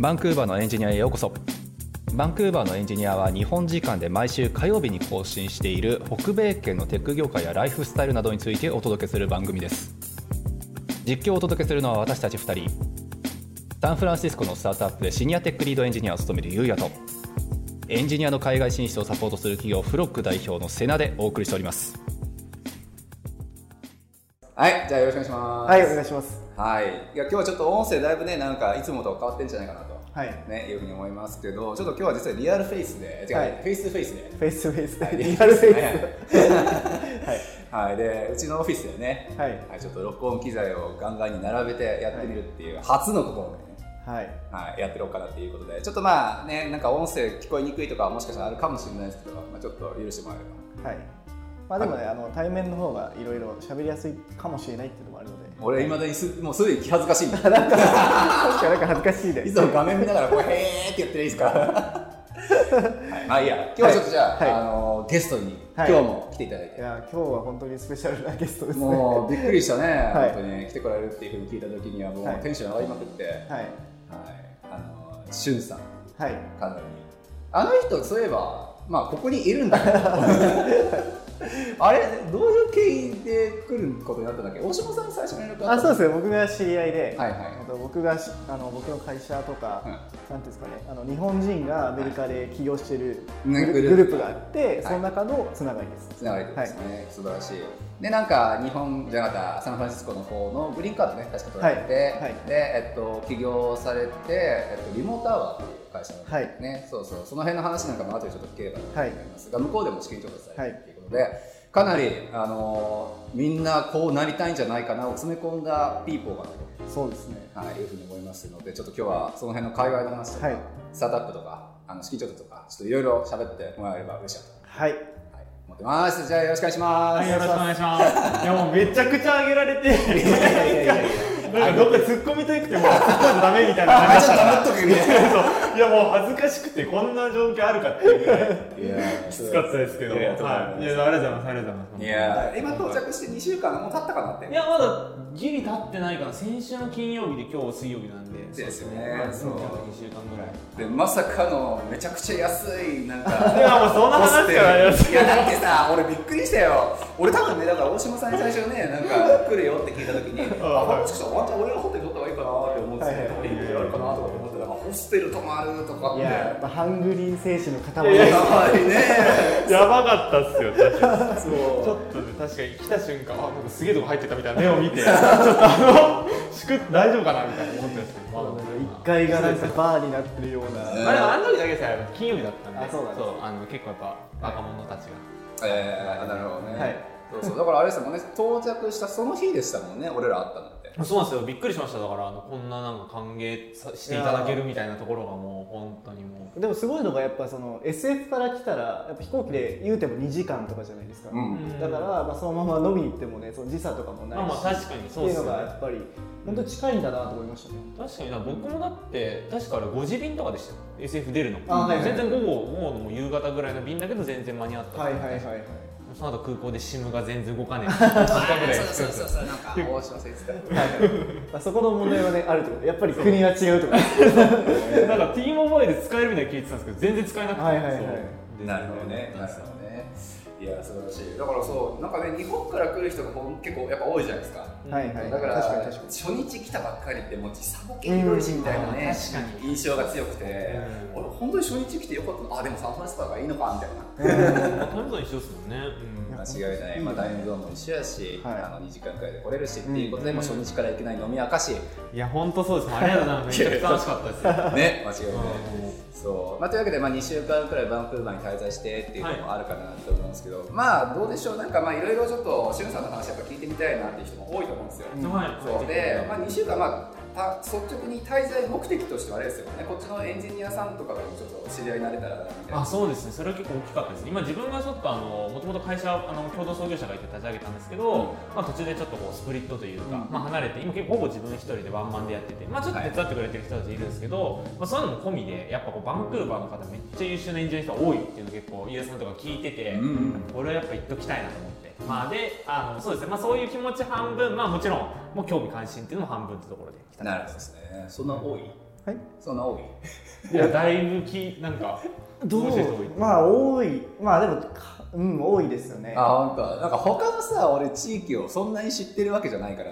バンクーバーのエンジニアへようこそバンクーバーのエンジニアは日本時間で毎週火曜日に更新している北米圏のテック業界やライフスタイルなどについてお届けする番組です実況をお届けするのは私たち2人サンフランシスコのスタートアップでシニアテックリードエンジニアを務めるゆうやとエンジニアの海外進出をサポートする企業フロック代表のセナでお送りしておりますはい、じゃあよろしくお願いします。はい、お願いします。はい。いや、今日はちょっと音声だいぶね、なんかいつもと変わってんじゃないかなと。はい。ね、いうふうに思いますけど、ちょっと今日は実はリアルフェイスで、違う、はいフェイスフェイスで。フェイスフェイスはい で、リアルフェイス。はい。で、うちのオフィスでね、はいはい、ちょっと録音機材をガンガンに並べてやってみるっていう、初の試み。はい。はい、やってろうかなっていうことで、ちょっとまあね、なんか音声聞こえにくいとかはもしかしたらあるかもしれないですけど、まあ、ちょっと許してもらえれば。はい。まあでもね、あの対面の方がいろいろ喋りやすいかもしれないっていうのもあるので。俺、いまだにすもうすでに気恥ずかしいんだ。確かなんか恥ずかしいでいつも画面見ながらこうへーって言ってるいいですか。はい、まあいいや。今日はちょっとじゃあ、はいあのゲストに、はい今日も来ていただいて。いや、今日は本当にスペシャルなゲストですね。もうびっくりしたね、はい本当に来てくれるっていうふうに聞いた時にはもうはいテンション上がりまくって、はい、はい。あのしゅんさんはい。かなりあの人そういえばまあここにいるんだけど あれ？どういう経緯で来ることになったんだっけ？大島さんに最初に連絡あ、そうですね。ね。僕が知り合いで、はいはい。あと僕がしあの僕の会社とか、うん。なんていうんですかね、あの日本人がアメリカで起業しているねグル,、ープがあって、その中のつながりです。つながりですね、素晴らしいでなんか日本じゃなかったサンフランシスコの方のグリーンカードね確か取られて、はいはい。で、えっと、起業されて、えっと、リモートアワーっていう会社なんですはい。ね、そうそう。その辺の話なんかも後でちょっと聞ければなと思います。が、向こうでも資金調達されてるっていうことで、かなり、あのーみんなこうなりたいんじゃないかなを詰め込んだピーポーかなと、そうですね。はい、いうふうに思いますのでちょっと今日はその辺の界隈の話とか、はい。スタートアップとかあの資金調達とかちょっといろいろ喋ってもらえれば嬉しいなと、はい。ってますじゃあよろしくお願いします、はい、よろしくお願いします。いやもうめちゃくちゃ上げられて、なんかどっか突っ込みたくても突っ込んじゃダメみたいな。感じだったら、そう。いやもう恥ずかしくてこんな状況あるかっていうぐらいきつかったですけど、はい。い、やありがとうございます、ありがとうございます。いや。今到着して2週間もう経ったかなって。いやまだギリ経ってないかな、先週の金曜日で今日水曜日なんで、ですよね。そうそう2週間ぐらい。でまさかのめちゃくちゃ安いなんか いやもうそんな話からやいやだってさ俺びっくりしたよ。俺多分ねだから大島さんに最初ねなんか来るよって聞いた時に あはいもしかしたらワンチャン俺がホテル取った方がいいかなって思っててはいはいどこにホテルあるかなとか思ってホステル泊まるとか。っていや、やっぱハングリー精神の塊。いやいやです。やばいね。やばかったっすよ、確かに。そう。ちょっとね、確かに来た瞬間、あ、なんかすげえとこ入ってたみたいな目を見て、ちょっとあの、しく大丈夫かなみたいな思ってたんですけど、まだ一階がなんかバーになってるような。ねあれあの時だけさ金曜日だったんであそうなんです。あの結構やっぱ若者たちが。えー、なるほどね、はい。そうそう。だからあれですもんね到着したその日でしたもんね俺ら会ったのそうなんですよ。びっくりしました。だからあのこんななんか歓迎さしていただけるみたいなところがもう本当にもう。でもすごいのがやっぱその SF から来たらやっぱ飛行機で言うても2時間とかじゃないですか、うん。だからまあそのまま飲みに行ってもねその時差とかもないし、まあまあ確かにそうっていうのですよねがやっぱり本当に近いんだなと思いましたね、確かに。な僕もだって確かあれ5時便とかでしたよ。SF 出るの。あはいはい全然午後午後のもう夕方ぐらいの便だけど全然間に合った。はいはいはいはいその後空港で SIM が全然動かねえ。1時間ぐらいそうそうそうそうなんか大島さん言ってた。まあそこの問題はねあるってことやっぱり国は違うと。かなんか T モバイルで使えるみたいに聞いてたんですけど全然使えなくて。はいはいはい。なるほどね。なるほどね。いや素晴らしい。だからそうなんかね日本から来る人が結構やっぱ多いじゃないですか。はいはい。だから確かに確か初日来たばっかりってもう時差ボケひどいしみたいなね、うん。確か印象が強くて、うん。俺本当に初日来てよかった。なあでもサンフランシスコがいいのかみたいな。まあタイムゾーン一緒ですもん。ね、間違いない、まあ、タイムゾーンも一緒やし、はい。あの2時間くらいで来れるし、っていうことで、うん。もう初日から行けない飲み明かし、いや本当そうです。ありがとうございますめちゃくちゃ楽しかったですよ。ね、間違いない。うん。そう。まあ、というわけで、まあ、2週間くらいバンクーバーに滞在してっていうのもあるかなと思うんですけど、まあどうでしょう？なんかまあいろいろちょっとしゅんさんの話やっぱ聞いてみたいなっていう人も多いと思うんですよ、はい。そう。で、まあ、2週間、まあた率直に滞在目的としてはあれですよね。こっちのエンジニアさんとかともちょっと知り合いになれたらなみたいな。あそうですね。それは結構大きかったです。今自分がちょっとあのもともと会社あの共同創業者がいて立ち上げたんですけど、まあ、途中でちょっとこうスプリットというか、まあ、離れて今結構ほぼ自分一人でワンマンでやってて、まあ、ちょっと手伝ってくれてる人たちいるんですけど、まあ、そういうのも込みでやっぱこうバンクーバーの方めっちゃ優秀なエンジニアの人が多いっていうのを結構飯田さんとか聞いてて、うん。これはやっぱ言っときたいなと思って。まあ、であのそうですね、まあ、そういう気持ち半分、まあ、もちろんもう興味関心っていうのも半分ってところで来た。なるほどですね。そんな多い？はい。そんな多い？いやだいぶきなんかどう？まあ多い。まあでもうん多いですよね。あ本当なんか他のさ俺地域をそんなに知ってるわけじゃないから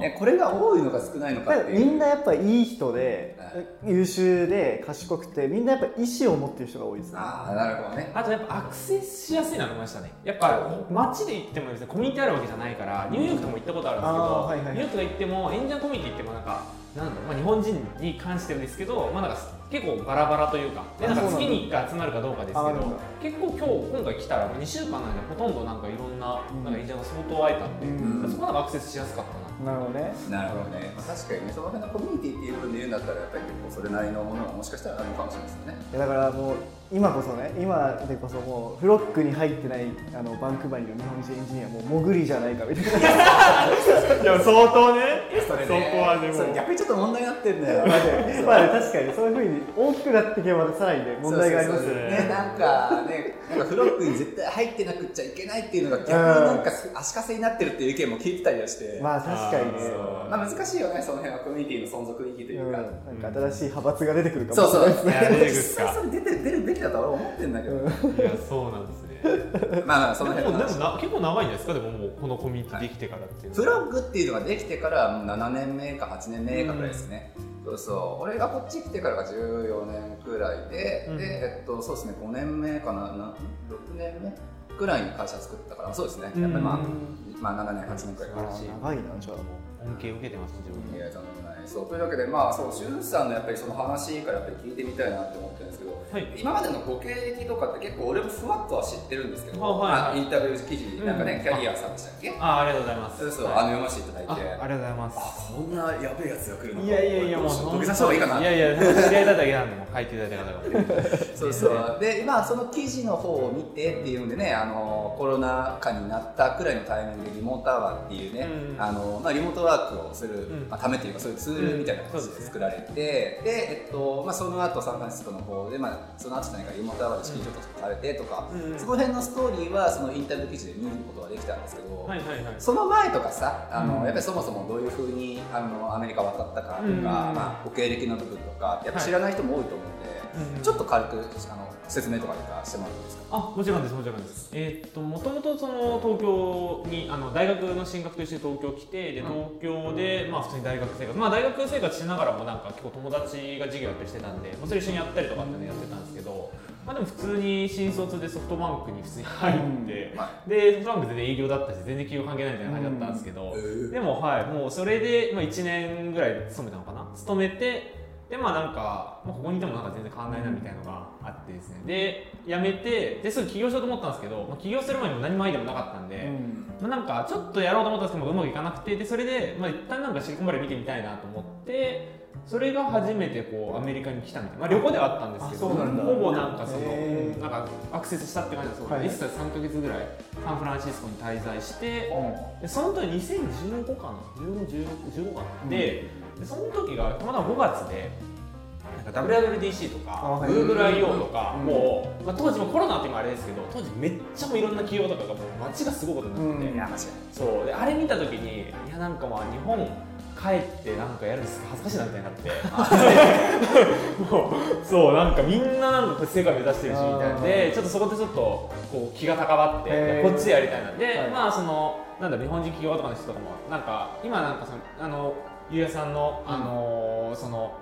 ね、これが多いのか少ないのかってみんなやっぱいい人で、優秀で賢くてみんなやっぱ意思を持ってる人が多いですね。ああなるほどね。あとやっぱアクセスしやすいなと思いましたね。やっぱ街で行ってもですねコミュニティあるわけじゃないからニューヨークとも行ったことあるんですけど、はいはい、ニューヨークが行っても演者コミュニティ行ってもなんかなんだろう、まあ、日本人に関してですけど、まあ、なんか結構バラバラというかでなんか月に1回集まるかどうかですけど結構今日今回来たら2週間なんでほとんどなんかいろんな,、なんか演者が相当会えたんで、うん、そこまでアクセスしやすかったな。なるほどね。なるほどね、まあ、確かにねその辺のコミュニティっていう部分で言うんだったらやっぱり結構それなりのものがもしかしたらあるのかもしれないですよね。だからもう今こそね今でこそもうフロックに入ってないあのバンクーバーにいる日本人エンジニアもう潜りじゃないかみたいな。いや相当ね。それね。そこはでも。逆にちょっと問題になってんだよ。まあ、ね、確かにそういうふうに大きくなっていけばさらにね問題がありますよね。なんかねなんかフロックに絶対入ってなくちゃいけないっていうのが逆になんか足かせになってるっていう意見も聞いてたりはして。まあ確かにね。まあ難しいよねその辺はコミュニティの存続意義というか、うん、なんか新しい派閥が出てくるかもしれないですね。実際それ出て出るべきだと俺思ってんだけど、いやそうなんですね。まあその辺でもでもな結構長いんですか？でももうこのコミュニティできてからっていう、プログっていうのができてから7年目か8年目かぐらいですね、そうそう。俺がこっち来てからが14年くらいで、うん、で、えっと、そうですね5年目かな？な6年目くらいに会社作ったからそうですね。やっぱりまあ、まあ、7年8年くらいか長いなじゃあもう恩恵受けてます自分いやとんでもないそうというわけでまあそうしゅんさんのやっぱりその話からやっぱり聞いてみたいなって思ってるんですけど、はい、今までのご経歴とかって結構俺もふわっとは知ってるんですけど、はい。はい、インタビュー記事なんかね、うん、キャリアさんでしたっけ？あありがとうございます。そうそう、はい、あの読ませていただいて。ありがとうございます。あこんなやべえやつが来るのか。いやいやいやもう土下座した方がいいかな。いやいや知り合いだっただけなんでも書いていただいた方がそうそう。で今その記事の方を見てっていうんでねあのコロナ禍になったくらいのタイミングでリモートアワーっていうね、うん、あのまあ、リモートワークをする、まあ、ためというかそういうツールみたいな形で作られて、で、えっとまあ、その後サンフランシスコの方で、まあ、その後じゃないかリモートアワーで資金調達されてとか、うん、その辺のストーリーはそのインタビュー記事で見ることができたんですけど、はいはいはい、その前とかさあの、うん、やっぱりそもそもどういうふうにあのアメリカ渡ったかとか、うん、まあ、ご経歴の部分とかやっぱ知らない人も多いと思うんで、ちょっと軽くあの説明とかしてもらっていいですか？あもちろんですもちろんです。えー、っともともとその東京にあの大学の進学と一緒に東京来てで東京で、まあ普通に大学生活。まあ大学生活しながらもなんか結構友達が授業やったりしてたんで、まあ、それ一緒にやったりとかってやってたんですけど、まあ、でも普通に新卒でソフトバンクに普通に入って、うん、でソフトバンク全然営業だったし全然企業関係ないみたいな感じだったんですけど、うん、でもはいもうそれで、まあ、1年ぐらい勤めたのかな？勤めてでまあなんか、まあ、ここにいてもなんか全然変わんないなみたいなのがあってですね。で辞めてですぐ起業しようと思ったんですけど、まあ、起業する前にも何もアイデアもなかったんで、うん、まあ、なんかちょっとやろうと思ったんですけどうまくいかなくてでそれで、まあ、一旦なんかシリコンバレー見てみたいなと思ってそれが初めてこうアメリカに来たみたいな、まあ、旅行ではあったんですけどほぼなんかそのなんかアクセスしたって感じでそう、はい、1歳3か月ぐらいサンフランシスコに滞在して、うん、でその時2015かな？151615かな、でその時がたまたま5月でなんか WWDC とか GoogleIO とかもう、まあ、当時もコロナって今あれですけど当時めっちゃもういろんな企業とかがもう街がすごいことになってて、うん、そう。であれ見た時にいやなんかまあ日本帰ってなんかやるの恥ずかしいなみたいになって。も うそう。なんかみんななんか世界目指してるしみたいな。でちょっとそこでちょっとこう気が高まってこっちでやりたいな。で、はい、まあそのなんだ日本人企業とかの人とかもなんか今なんかそのあのゆうやさんのあのー、その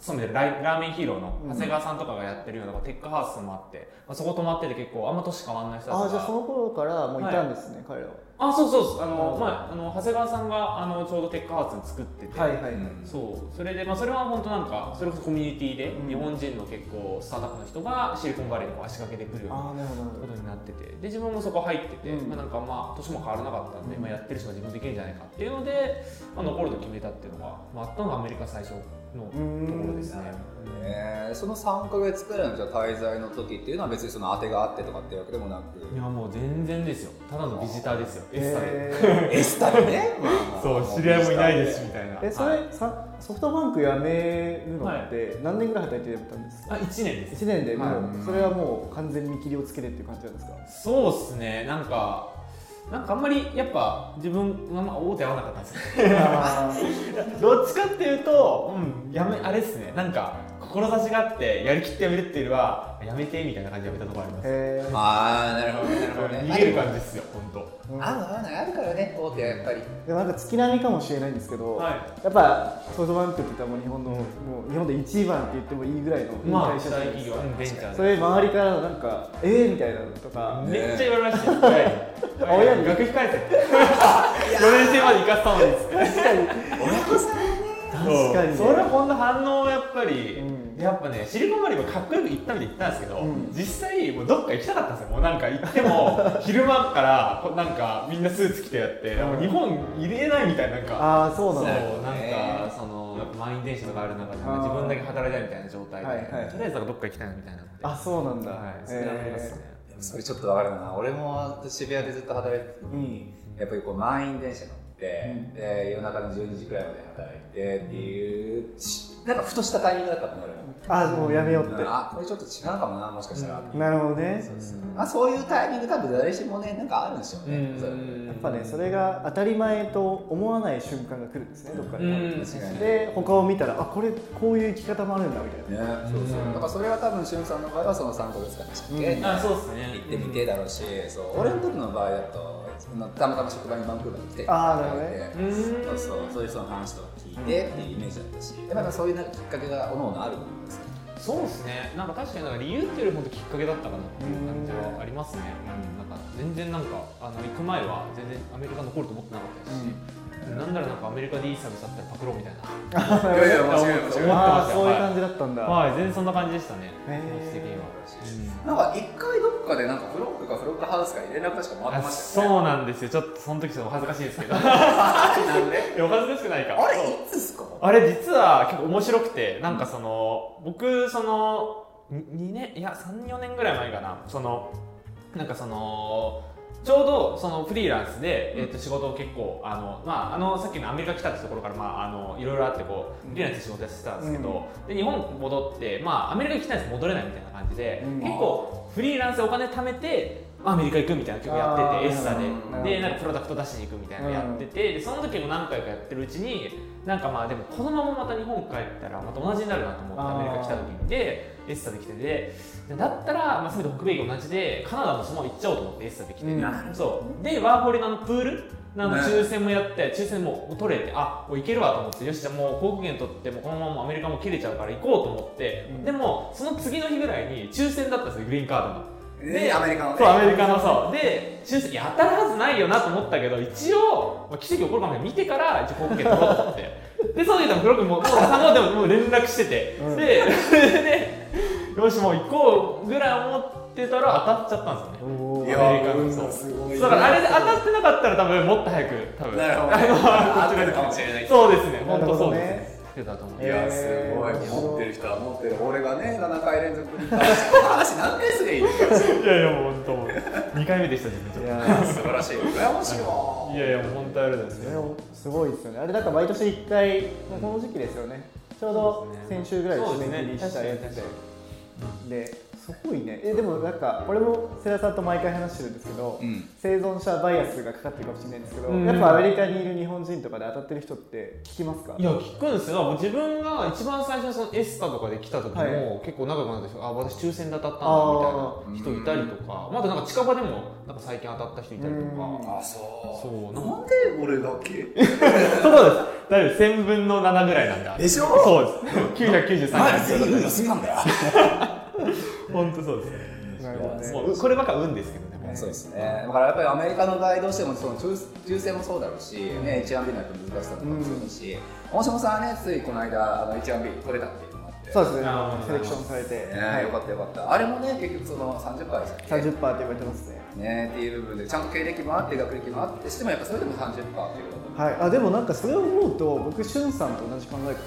勤めてるラーメンヒーローの長谷川さんとかがやってるようなテックハウスもあって、まあ、そこ泊まってて結構あんま年変わんない人あじゃあその頃からもういたんですね、はい、彼らはあそうそうそう。あの、まあ、あの長谷川さんがあのちょうどテックハウスに作ってて、はいはいはい、そう。それで、まあ、それは本当なんかそれこそコミュニティで、日本人の結構スタートアップの人がシリコンバレーにこう足掛けてくる。ようなことになってて。で自分もそこ入ってて、うん、まあ、なんかまあ年も変わらなかったんで、まあ、やってる人が自分できるんじゃないかっていうので、まあ、残ると決めたっていうのが、まあ、あったのがアメリカ最初のところですね。えー、その3か月くらいのじゃ滞在の時っていうのは別にその当てがあってとかっていうわけでもなく。いやもう全然ですよ。ただのビジターですよ。エスタで。エスタでね、そう知り合いもいないですみたいな。えそれ、はい、ソフトバンク辞めるのって何年ぐらい働いてたんですか、あ1年です。1年でもう、はい、それはもう完全に見切りをつけてっていう感じなんですか？そうですね。なんかなんかあんまりやっぱ自分あんま大手合わなかったんですよ。どっちかっていうと、うん、やめあれですね。なんか志があってやりきってやめるっていうよりはやめてみたいな感じでやめたところあります。へー。ああなるほどねなるほどね。逃げる感じですよ本当ある合わないあるからね。大手はやっぱり。でもなんか月並みかもしれないんですけど、はい。やっぱソフトバンクって言ったらもう日本のもう日本で一番って言ってもいいぐらいの会社じゃないですか、大企業うんベンチャーでそれ周りからのなんかえーみたいなのとか、ねめっちゃ言われましたよ。親に。あ親に。学費返せ。4年生まで行かせたのにっつって。確かに。親御さんね。確かにね。それ本当反応やっぱり、うんやっぱねシリコンバレーもかっこよく行ったみたいに言ったんですけど、うん。実際もうどっか行きたかったんですよ。もうなんか行っても 昼間からこうなんかみんなスーツ着てやって、もう日本入れないみたいななんか。ああそうなんだそうなんねかその満員電車とかある中で自分だけ働いたいみたいな状態で、はいはいとりあえずどっか行きたいなみたいなので。あそうなんだ、はいそれはありますね、それちょっとわかるな。俺も渋谷でずっと働いてた時に、やっぱりこう満員電車乗って、うん。で夜中の12時くらいまで働いてっていうしなんかふとしたタイミングだったの俺もあもうやめようって、あこれちょっと違うかもなもしかしたら、なるほどね。まあ、そういうタイミング多分誰しもねなんかあるんでしょうね、やっぱねそれが当たり前と思わない瞬間が来るんですねどっかで、うんで他を見たらあこれこういう生き方もあるんだみたいな。ね、そうそう。だからそれは多分しゅんさんの場合はその3ヶ月間でしたっけ、うん。あそうですね。行ってみてだろうし、そう。俺の時の場合だとたまたま職場にバンクーバーに来てあーなるほどね。うんそうそうそういう人の話とか聞いてっていうイメージだったしやっぱそういうなんかきっかけがおのおのあると思うんですよそうですね。なんか確かになんか理由っていうより本当きっかけだったかなっていう感じはありますね、うん、なんか全然なんかあの行く前は全然アメリカ残ると思ってなかったですし、なんならなんかアメリカでいいサービスあったらパクろうみたいな。いやいや間違いないああそういう感じだったんだ、はい全然そんな感じでしたね。なんか一回どっかでなんかフロックかフロックハウスかに連絡確か回ってあましたよね。そうなんですよ。ちょっとその時ちょっとお恥ずかしいですけど。い なんで？やお恥ずかしくないか。あれ？いつですか？あれ実は結構面白くてなんかその僕その2年いや34年ぐらい前かな。そのなんかそのちょうどそのフリーランスで、えー、と仕事を結構あの、まあ、あのさっきのアメリカ来たってところから、まあ、あのいろいろあってこうフリーランスで仕事やってたんですけど、で日本戻って、まあ、アメリカ行きたいんです戻れないみたいな感じで、うん。結構フリーランスでお金貯めてアメリカ行くみたいな曲やっててエッサうんででなんかプロダクト出しに行くみたいなのやってて、でその時も何回かやってるうちになんかまあでもこのまままた日本帰ったらまた同じになるなと思ってアメリカ来た時に。でエッサで来てて。でだったら、まあ、全て北米が同じでカナダもそのまま行っちゃおうと思ってエッサで来てて、うん。そう。でワーホリのあのプールあのね。抽選もやって抽選も取れてあもう行けるわと思ってよしじゃあもう航空券取ってもうこのままアメリカも切れちゃうから行こうと思って、うん。でもその次の日ぐらいに抽選だったんですよグリーンカードが。でアメリカのね。そうアメリカのそう。で抽選当たるはずないよなと思ったけど一応、まあ、奇跡起こるかも見てから一応航空券取ろうと思って。でその時多分黒くもうもう3号でももう連絡してて、うん。で でよしもう行こうぐらい思ってたら当たっちゃったんですよね。アメリカのそうすごい。だからあれで当たってなかったら多分もっと早く多分なるほどね。あの合ってるかもしれないそうですね本当そうです。ねしてたと思ういやすごい。えー持ってる人は持ってる俺がね7回連続に話何回すりゃい。いいやいやもう本当もう。2回目でした自分ちょっいや素晴らしい羨ましいわといやいやもう本当あれですね。すごいですよね。あれなんか毎年1回もうこの時期ですよね。ちょうど先週ぐらいで締め切りしたやつでですごいね。えでもなんかこれも世良さんと毎回話してるんですけど、うん。生存者バイアスがかかってるかもしれないんですけど、うん。やっぱアメリカにいる日本人とかで当たってる人って聞きますか？いや聞くんですよ。もう自分が一番最初にそのエスタとかで来た時も、はい。結構仲良くなった人あ私抽選で当たったんだみたいな人いたりとか。まだなんか近場でもなんか最近当たった人いたりとか。あそう。そう。なんなんで俺だけ？そうです。大丈夫1000分の7ぐらいなんだでしょ？そうです。993まだ回全員の？すなんだよ 本当そうですなるほどね。もうこればっか運ですけどね。そうですね。だからやっぱりアメリカの場合どうしてもその抽抽選もそうだろうし、ね、H1B のやつ難しさとかもそうだし、大島さんはねついこの間あの H1B 取れたっていうのもあって。そうですね。セレクションされて、ねはい。よかったよかった。あれもね結局その30%でしたっけ？30%って言われてますね。ねっていう部分でちゃんと経歴もあって学歴もあってしてもやっぱそれでも30%っていうこと。はい、あでもなんかそれを思うと僕しゅんさんと同じ考えか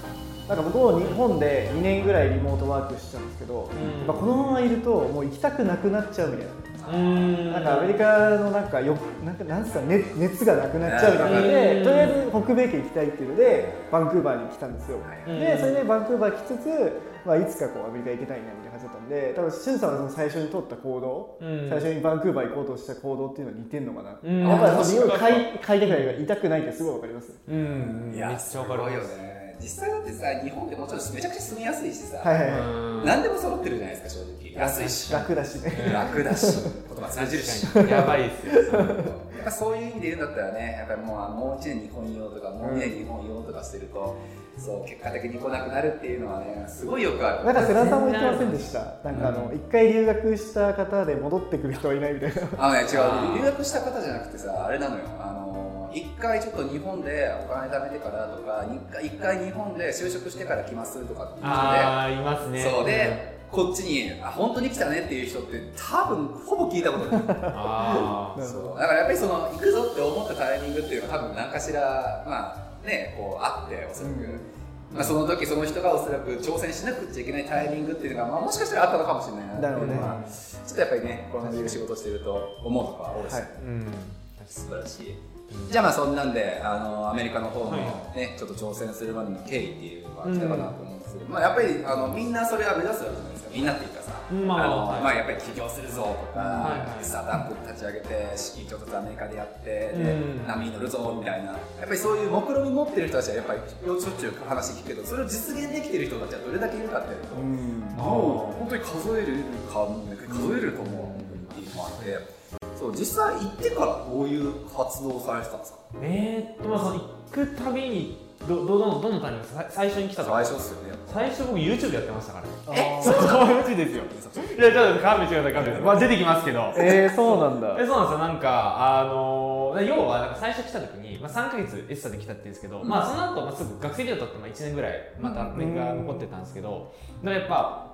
ななんか僕も日本で2年ぐらいリモートワークしてたんですけど、うん。やっぱこのままいるともう行きたくなくなっちゃうみたいなうん。なんかアメリカのなんかよなんかなんすか、ね、熱がなくなっちゃうみたいで、うん。とりあえず北米圏行きたいっていうのでバンクーバーに来たんですよ、うん。でそれでバンクーバー来つつ、まあ、いつかこうアメリカ行きたいなみたいな感じだったんで多分しゅんさんはその最初に取った行動、うん。最初にバンクーバー行こうとした行動っていうのは似てんのかな、うん。やっぱり匂いあ嗅い嗅いでから痛くないってすごいわかります。うん。いやめっちゃわかるよね実際だってさ日本ってもちろんめちゃくちゃ住みやすいしさ、はいはい何でも揃ってるじゃないですか正直。安いし。楽だしね。楽だし。言葉通じるし。やばいっすよ。やっぱそういう意味で言うんだったらね、やっぱりもうもう1年日本いようとか、もう2年日本いようとかしてると、そう結果的に来なくなるっていうのはね、すごいよくある。なんか世良さんも言ってませんでした。なんかあの一回留学した方で戻ってくる人はいないみたいな。あのね、違う、留学した方じゃなくてさ、あれなのよ、あの一回ちょっと日本でお金貯めてからとか、一回一回日本で就職してから来ますとかって言ってああいますね。そうで、こっちに、あ、本当に来たねっていう人って、多分ほぼ聞いたことない。ああそう。だからやっぱりその行くぞって思ったタイミングっていうのは多分何かしらまあねこうあっておそらく、まあ、その時その人がおそらく挑戦しなくちゃいけないタイミングっていうのが、まあ、もしかしたらあったのかもしれないなっていうちょっとやっぱりねこういう仕事してると思うとか多いです、はい。うん。素晴らしいじゃあまあそんなんであのアメリカの方のはい。ね、ちょっと挑戦するまでの経緯っていうのが来たかなと思うんですけど、まあ、やっぱりあのみんなそれは目指すわけじゃないですかみんなっていうかさ、まあ。あのはいまあ、やっぱり起業するぞとか、はいはい。スタートアップ立ち上げて資金調達アメリカでやって、でうん。波に乗るぞみたいな。やっぱりそういう目論見持ってる人たちはやっぱりしょっちゅう話聞くけどそれを実現できてる人たちはどれだけいるかっていうと、うん。もう本当に数えるか数えると思う本当にっていうのもあってそう実際行ってからどういう活動をされてたんですか？えー、っとまあその行くたびにどどどのどのタイミング最初に来た最時初っすよね。最初僕 YouTube やってましたから。えそう マジですよ。いやちょっと勘弁してください勘弁してください。まあ出てきますけど。えー、そうなんだ。えそうなんですよ。なんかあのー要はなんか最初来た時に、まあ、3か月エッサで来たって言うんですけど、まあその後、まあすぐ学生ビザ取ってまあ1年ぐらいまたアメリカ残ってたんですけどだからやっぱ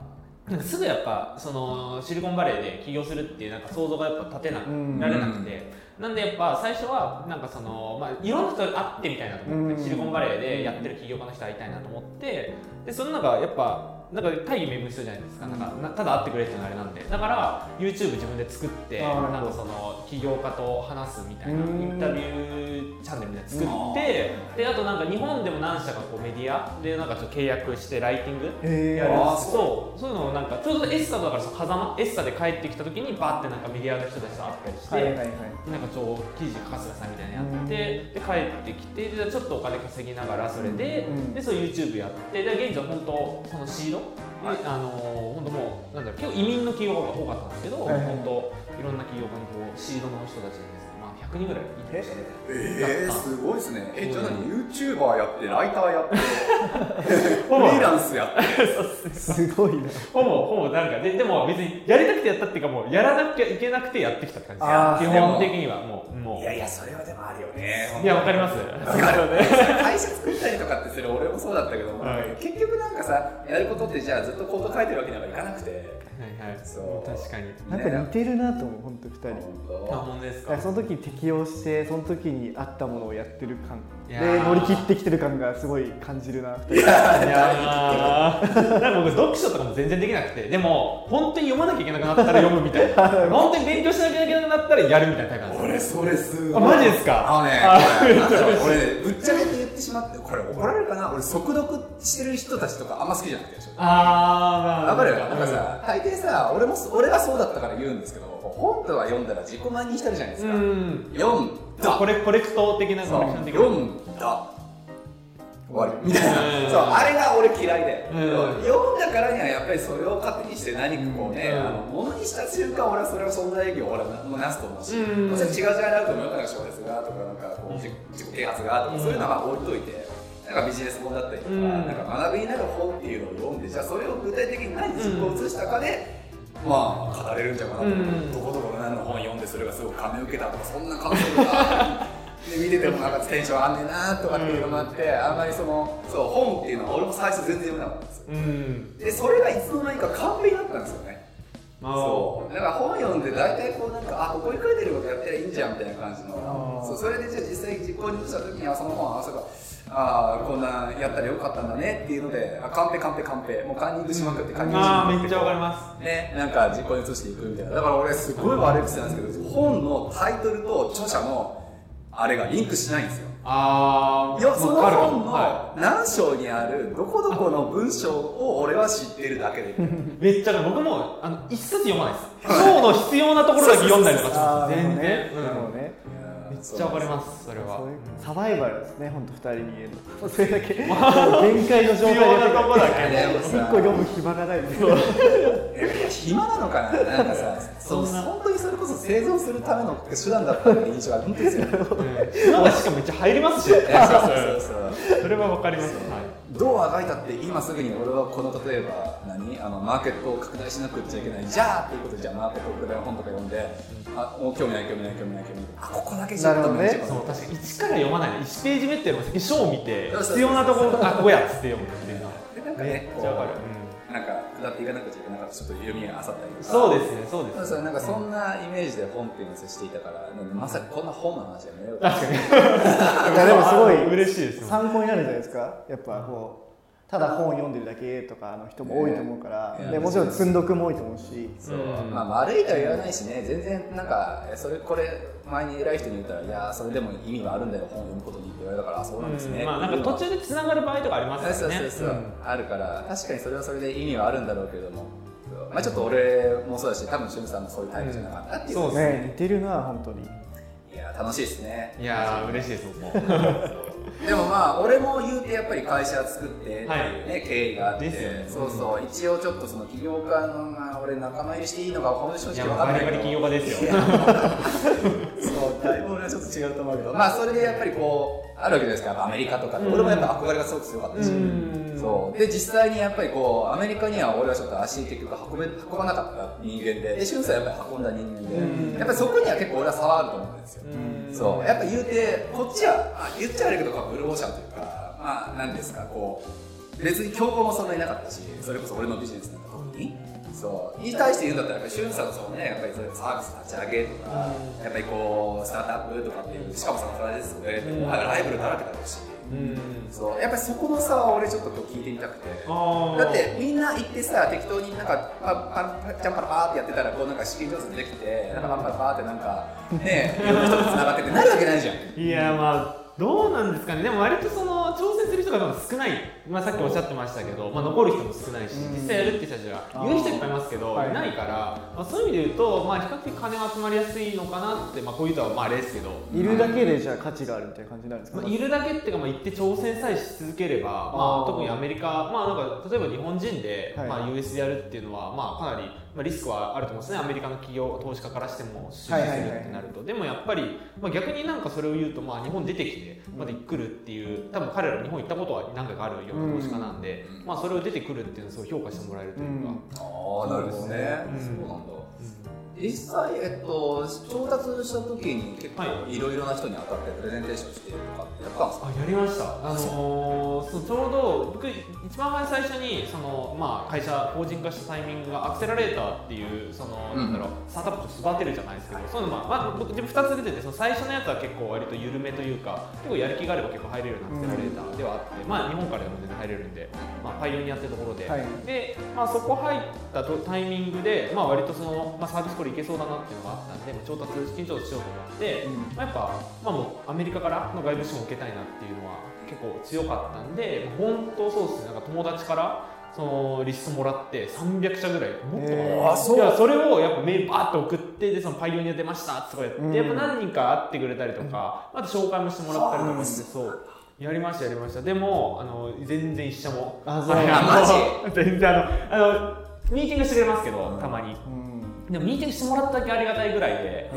なんかすぐやっぱそのシリコンバレーで起業するっていうなんか想像がやっぱ立てなうん。られなくて、なんでやっぱ最初はなんかその、まあ、いろんな人会ってみたいなと思って、うん。シリコンバレーでやってる起業家の人会いたいなと思って。でその中やっぱなんか会議巡る必要じゃないですかなんかただ会ってくれっていうのあれなんでだから YouTube 自分で作ってなんかその起業家と話すみたいなインタビューチャンネルみたいな作ってであとなんか日本でも何社かこうメディアでなんかちょっと契約してライティングやるあーそうそういうのをなんかちょうどエッサだからさ風間エッサで帰ってきた時にバーってなんかメディアの人たちと会ったりして、はいはいはいなんかちょ記事春日さんみたいなのやってで帰ってきてでちょっとお金稼ぎながらそれで,、でそう YouTube やってで現在本当そのシード、はい。あの本当もうなんだろう結構移民の企業が多かったんですけど、はいはい。本当いろんな企業家にこうシードの人たちにです100人ぐらいいてましたねえー、すごいですね。えじゃあ何？YouTuber やってライターやって。フリーランスやって。すごいなほぼほぼなんかででも別にやりたくてやったっていうかもうやらなきゃいけなくてやってきた感じ基本的には。も。うもう。いやいやそれはでもあるよね。いやわかります。わかる会社作ったりとかってする俺もそうだったけども、はい。結局なんかさやることってじゃあずっとコード書いてるわけにはいかなくて。はいはい。そう。確かに。なんか似てるなと思う本当二人。あ本当？ですか？その時に適応してその時に合ったものをやってる感。で乗り切ってきてる感がすごい感じるな二人。いやー。なんか僕読書とかも全然できなくて。でも本当に読まなきゃいけなくなったら読むみたいな。本当に勉強しなきゃいけなくなったらやるみたいなタイプなんですよ。俺それすあマジですか？あのね俺ねぶっちゃけて言ってしまってこれ怒られるかな？俺速読してる人たちとかあんま好きじゃなくてあーまあわかる？なんかさ、大抵さ俺も俺はそうだったから言うんですけど本とは読んだら自己満に浸るじゃないですか、うん。読んだ。コレコレクト的なコレクション的な。読んだ。終わり。みたいな、うん。そうあれが俺嫌いで、うん。読んだからにはやっぱりそれを糧にして何かこうね、うん。あの物にした瞬間俺はそれは存在意義を俺はなすと思うし、うんもちろん違うジャンルあると思うか小説がとかなん。かこう自己啓発がとか、うん。そういうのはまあ置いといてなんかビジネス本だったりとか,、うん。なんか学びになる本っていうのを読んでじゃあそれを具体的に何に実行を移したかで、まあ語れるんじゃないかなと。思う、うんどこどこの何の本読んでそれがすごく感銘を受けたとかそんな感想が で見ててもなんかテンションあんねんなとかっていうのもあって、あんまりそのそう本っていうのは俺も最初全然読めなかったんですよ。うん。でそれがいつの間にか完璧だったんですよねそう。だから本読んで大体こうなんかあここに書いてることやったらいいんじゃんみたいな感じの。そうそれでじゃあ実際実行に移した時にはその本あそうかああこんなやったらよかったんだねっていうのであカンペカンペカンペ。もうカンニングしまくってカンニングしあまくって。ーめっちゃわかります。ね、なんか実行に移していくみたいな。だから俺すごい悪い癖なんですけど本のタイトルと著者のあれがリンクしないんですよ。あいやその本はの何章にあるどこどこの文章を俺は知ってるだけで。い、めっちゃ僕もあの一冊読まないです。章の必要なところだけ読んだりとかしあます全然、っちゃわかりますそれは。サバイバルですね本当二人に。言えるのそれだけ限界の状態で必要なとこだけ一個読む暇がない。ですよ暇なのかな。なんかさ そそんな。本当にそれこそ生存するための手段だったって印象が本当ですよ。今がしかめっちゃ入りますしいやそうそうそう。それはわかります、はい。どうあがいたって今すぐに俺はこの例えば何？あのマーケットを拡大しなくちゃいけない。じゃあっていうことでじゃあマーケットを拡大の本とか読んであもう興味ない興味ない興味ない興味ない。あここだけちょっとなるほどねそう確かに1から読まないで1ページ目っていうのも先章を見て必要なところあここやっつって読むっていうの。はでなんかねちゃわかる、なんか下っていかなくちゃいけなかったちょっと読みがあさったりとか。そうですねそうですそうそうなんかそんなイメージで本っていうのを接していたから、まさかこんな本の話やめようと確かにいやでもすごい嬉しいですよ参考になるじゃないですか。やっぱこうただ本を読んでるだけとかの人も多いと思うから、もちろん積んどくも多いと思うし。そう。うん。まあ悪いとは言わないしね。全然なんかえそれこれ前に偉い人に言ったらいやそれでも意味があるんだよ本を読むことにって言われたからあそうなんですね、うん。まあなんか途中でつながる場合とかありますそうからねそうそう。そう、あるから確かにそれはそれで意味はあるんだろうけれども。まあちょっと俺もそうだし多分しゅんさんもそういうタイプじゃなかったっていう、そうですね。似てるな本当に。いや楽しいですね。いやー嬉しいです僕も でもまあ俺も言うてやっぱり会社作ってっていうね、はい。経緯があって、ね。そうそう。一応ちょっとその起業家の、まあ、俺仲間入りしていいのか本正直分かんないけど。起業家ですよ。そうだいぶ俺はちょっと違うと思うけど。まあそれでやっぱりこうあるわけですか。やっぱアメリカとかって。俺もやっぱ憧れがすごく強かったし、うん。そう。で実際にやっぱりこうアメリカには俺はちょっと足結局運べ運ばなかった人間でで俊さんはやっぱり運んだ人間で、うん。やっぱりそこには結構俺は差はあると思うんですよ、うん。そう。やっぱ言うてこっちはあ言っちゃ悪いけどブルーオーシャンというかまあ何ですかこう別に競合もそんなになかったしそれこそ俺のビジネスなんか特にそうに対して言うんだったらやっぱり俊さんのそのねやっぱりそれサービス立ち上げとか、やっぱりこうスタートアップとかっていうしかもサンフランシスコで、うんライバルだらけだろうし、うん。そうやっぱりそこの差は俺ちょっと聞いてみたくて。だってみんな行ってさ適当になんかパパパチャンパラパーってやってたらこうなんか資金調達できてなんかパンパラパーってなんかねいろんな人と繋がってってなるわけないじゃん。いやまあどうなんですかね。でも割とその挑戦する人が少ない、まあ、さっきおっしゃってましたけど、まあ、残る人も少ないしうん。実際やるって人たちが言う人いっぱいいますけどはい。いないから、まあ、そういう意味で言うと、まあ、比較的金は集まりやすいのかなって、まあ、こういう人はまああれですけど、いるだけでじゃあ価値があるみたいな感じになるんですか、まあ、いるだけっていうか、まあ、行って挑戦さえし続ければ、まあ、特にアメリカ、まあ、なんか例えば日本人で、はい。まあ、US でやるっていうのは、まあ、かなり、まあ、リスクはあると思うんですね。アメリカの企業投資家からしても出資するってなると、でもやっぱり、まあ、逆になんかそれを言うと、まあ、日本出てきてまで来るっていう多分彼ら日本行ったことは何回かあるような投資家なんで、うん。まあ、それを出てくるっていうのをすごい評価してもらえるというか。うん。ああなるほどね、うん。そうなんだ実際、えっと、調達した時に結構はい。ろいろな人に当たってプレゼンテーションしてとかやったんですか？あやりました、あのー、そのちょうど僕一番最初にその、まあ、会社法人化したタイミングがアクセラレーターっていうその、うん。なんだろうスタートアップを育てるじゃないですけど、そうい。うのまあ、まあ、僕自分2つ出ててその最初のやつは結構割と緩めというか結構やる気があれば結構入れるようなアクセラレーターではあって、まあ、日本からでも全然入れるんで、まあ、パイオニアってところで、はい。で、まあ、そこ入ったとタイミングで、まあ、割とその、まあ、サービスこれいけそうだなっていうのがあったんで、まあ調達資金調達しようと思って、うん。まあ、やっぱ、まあ、もうアメリカからの外部資本を受けたいなっていうのは結構強かったんで本当そうですね。なんか友達からそのリストもらって300社ぐらいもっとかな、へーあそう。いやそれをやっぱメールバーって送ってでそのパイオニア出ましたとかやって、うん。やっぱ何人か会ってくれたりとか、あと紹介もしてもらったりとかして、そうやりましたやりました。でもあの全然一社もあそう。はい。あ あの全然あのあのミーティングしてくれますけどたまに。うんでもミーティングしてもらっただけありがたいぐらいで、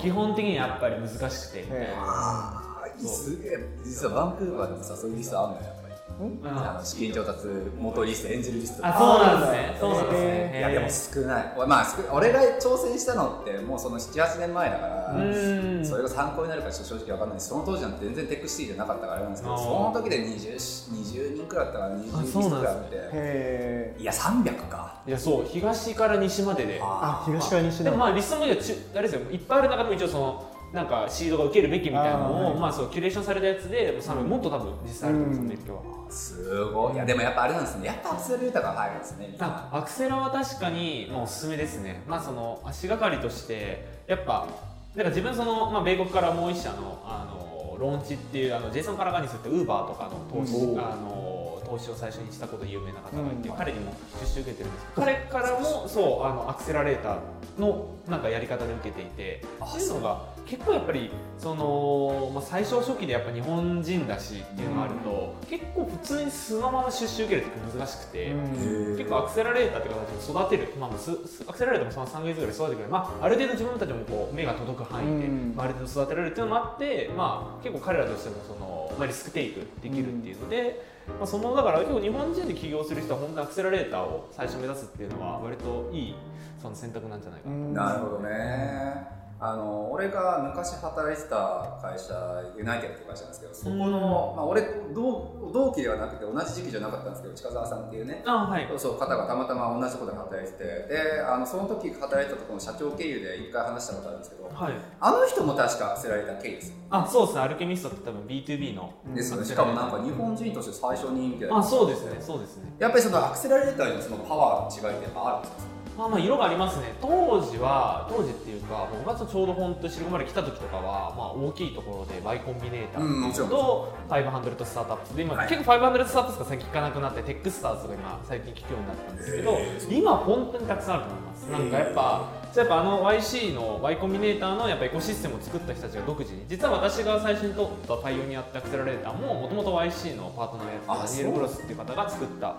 基本的にはやっぱり難しくてみたいな。あーすげえ実はバンクーバーでもさそういうリストあるのよやっぱり。あの資金調達元リストエンジェルリストあ、そうなんですね。そうなんですね。いやでも少ない。俺,、まあ、少俺が挑戦したのってもうその78年前だからうん。それが参考になるかちょっと正直わかんないしその当時なんて全然テックシティじゃなかったからあれなんですけどその時で 20, 20人くらいだったから20あ人くらいあって。へいや300かいやそう東から西までで。あ東から西でもままあリストもあれですよ。いっぱいある中でも一応そのなんかシードが受けるべきみたいなのをまあそうキュレーションされたやつでさらにもっと多分実際あると思うんですけど、すごい。いやでもやっぱあれなんですね。やっぱアクセルレーターが入るんですね。アクセラは確かにまあおすすめですね。まあその足がかりとしてやっぱなんか自分その、まあ、米国からもう一社のあのローンチっていうあのジェイソン・カラガニスってウーバーとかの投資、うん。あの投資を最初にしたことで有名な方がいて、うん。彼にも出資受けてるんですけど。彼からも？そうあのアクセラレーターのなんかやり方で受けていて。っていうのが結構やっぱりその、まあ、最初初期でやっぱ日本人だしっていうのがあると、結構普通にそのまま出資受けるって難しくて。うん。結構アクセラレーターって形で育てる、まあ、アクセラレーターもその3ヶ月ぐらい育ててくれる、まあ、ある程度自分たちもこう目が届く範囲で、うん。まあ、ある程度育てられるっていうのもあって、まあ、結構彼らとしてもその、まあ、リスクテイクできるっていうので、まあ、そのだから結構日本人で起業する人は本当にアクセラレーターを最初目指すっていうのは割といいその選択なんじゃないかな。なるほどねあの俺が昔働いてた会社ユナイテッドって会社なんですけどそこの、まあ、俺同同期ではなくて同じ時期じゃなかったんですけど近澤さんっていうね。あはい。そうそう方がたまたま同じところで働いててであのその時働いてたところの社長経由で一回話したことあるんですけどはい、あの人も確かアクセラレーター経由ですよ。あそうです。ねアルケミストって多分 B2B の。です。よねしかもなんか日本人として最初にみたいなあそうですね。そうですね。やっぱりそのアクセラレーターにそのパワーの違いってやっぱあるんですか？まあまあ色がありますね。当時は当時っていうか僕がちょうど本当シリコンバレー来た時とかは、まあ、大きいところで Y コンビネーターと500スタートアップで今、はい。結構500スタートアップが最近聞かなくなってテックスターズが今最近聞くようになったんですけど今本当にたくさんあると思います。なんかやっぱやっぱあの YC の Y コンビネーターのやっぱエコシステムを作った人たちが独自に。実は私が最初に取ったパイオニアってアクセラレーターももともと YC のパートナーやあってたダニエル・クロスっていう方が作ったあ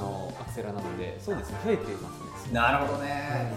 のアクセラなのでそうですね増えていますね。なるほどね、